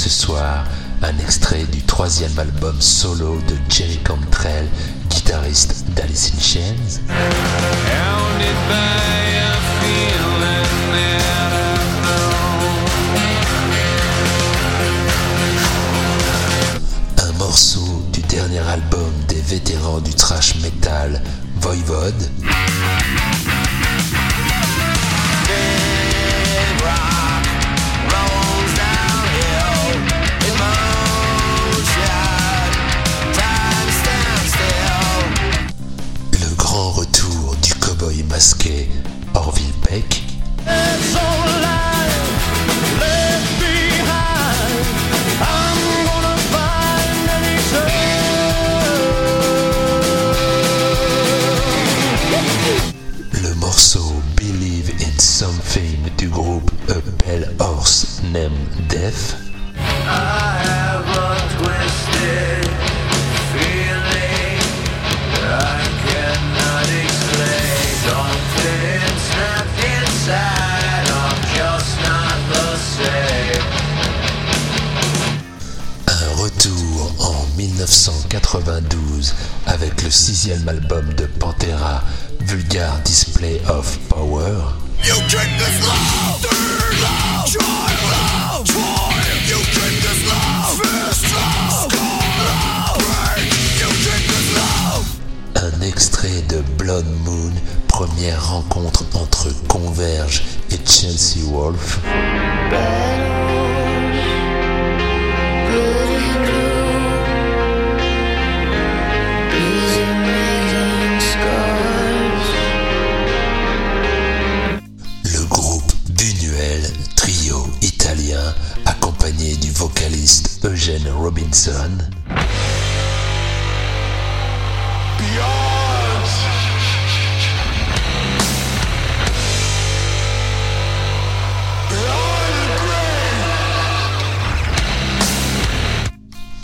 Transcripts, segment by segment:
101. Au menu ce soir, un extrait du troisième album solo de Jerry Cantrell, guitariste d'Alice in Chains. Un morceau du dernier album des vétérans du thrash metal, Voivod. Masqué, Orville Peck. Le morceau Believe in Something du groupe A Pale Horse Named Death. 1992 avec le sixième album de Pantera, Vulgar Display of Power. You keep this love, love, joy, love, joy. You keep this love, fist love, love, break. You keep this love. Un extrait de Blood Moon, première rencontre entre Converge et Chelsea Wolf. Robinson.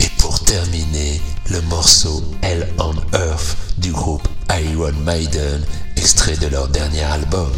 Et pour terminer, le morceau Hell on Earth du groupe Iron Maiden, extrait de leur dernier album.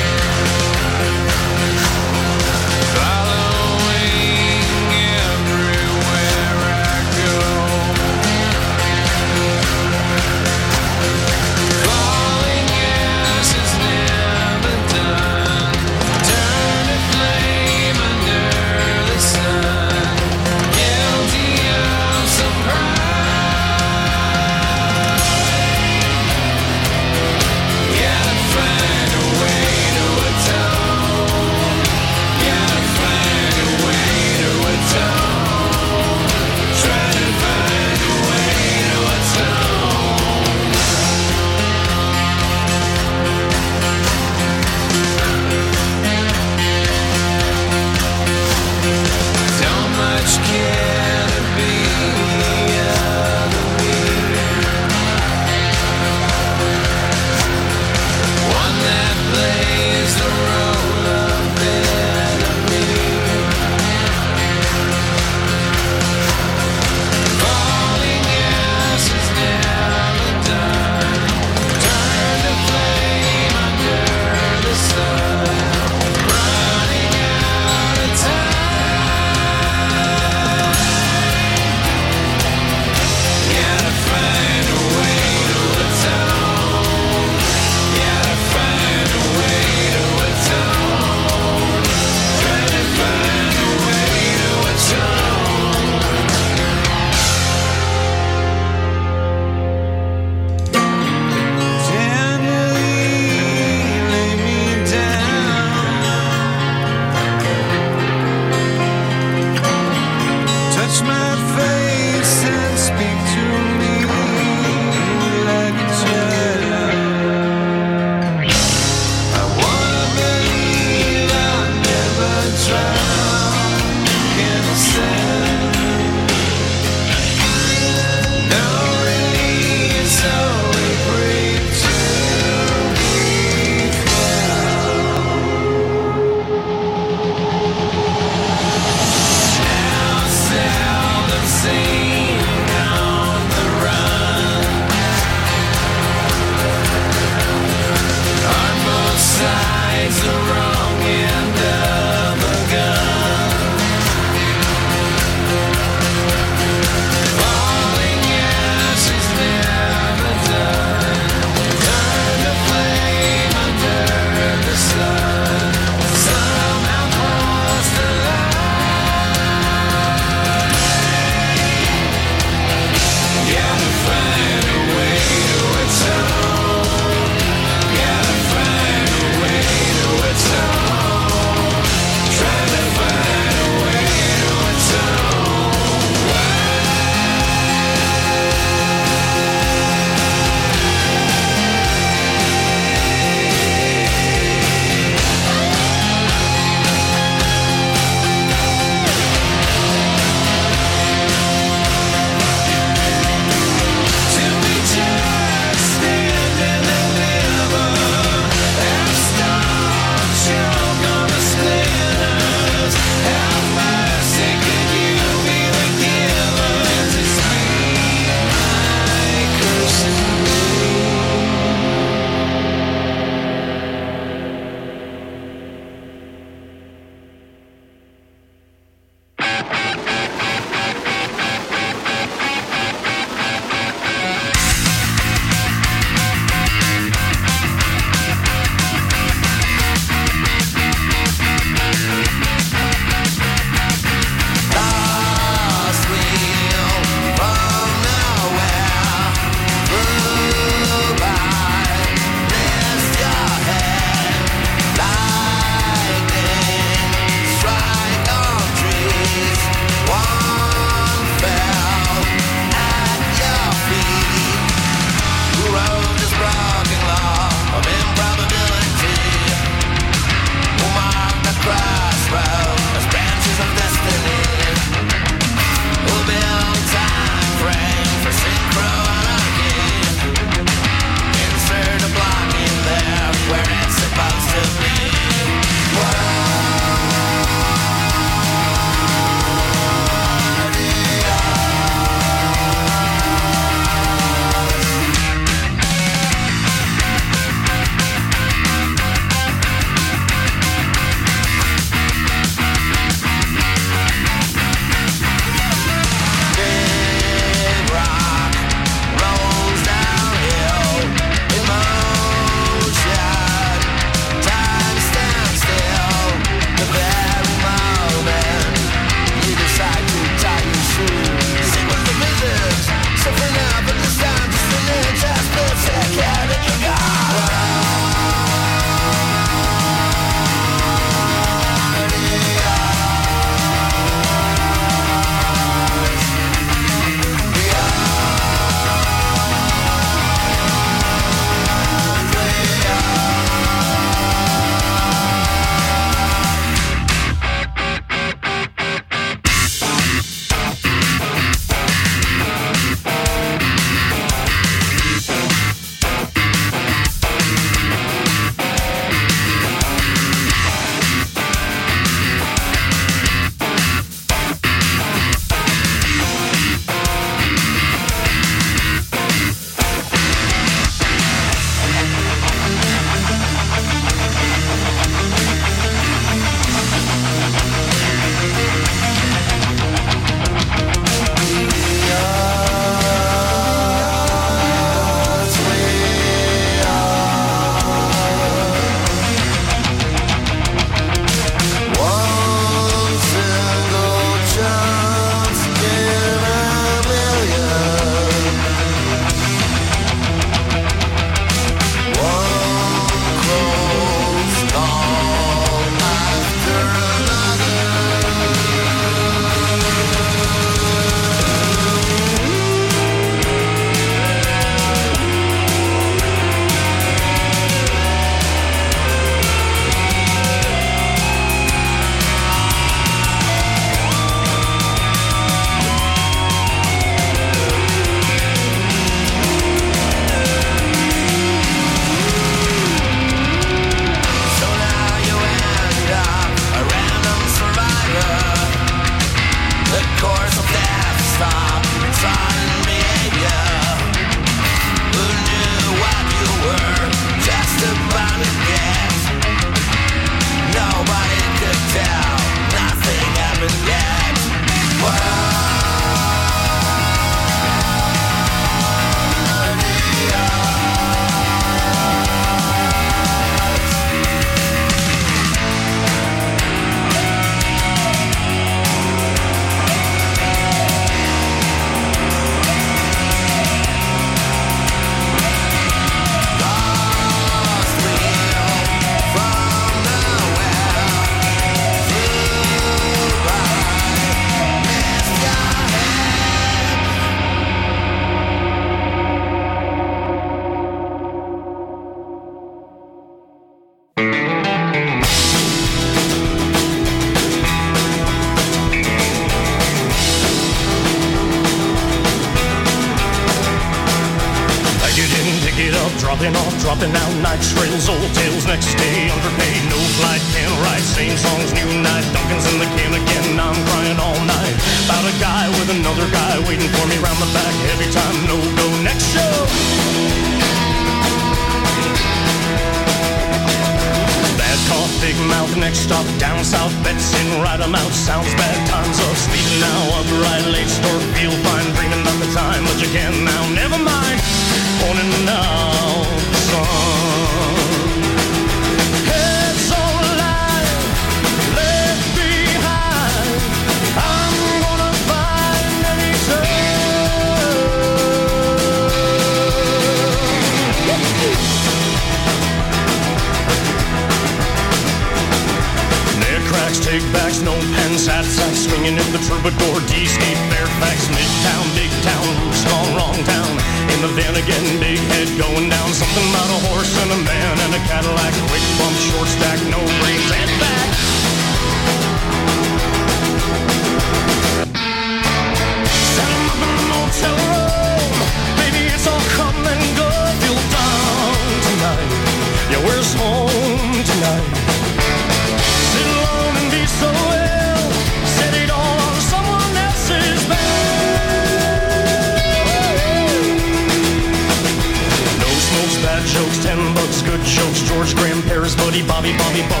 George Graham, Paris, Buddy, Bobby, Bobby, Bo.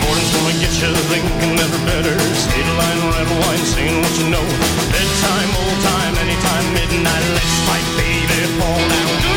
Morning's gonna get you thinking never better. State line, red wine, saying what you know. Bedtime, old time, anytime, midnight. Let's fight, baby, fall down.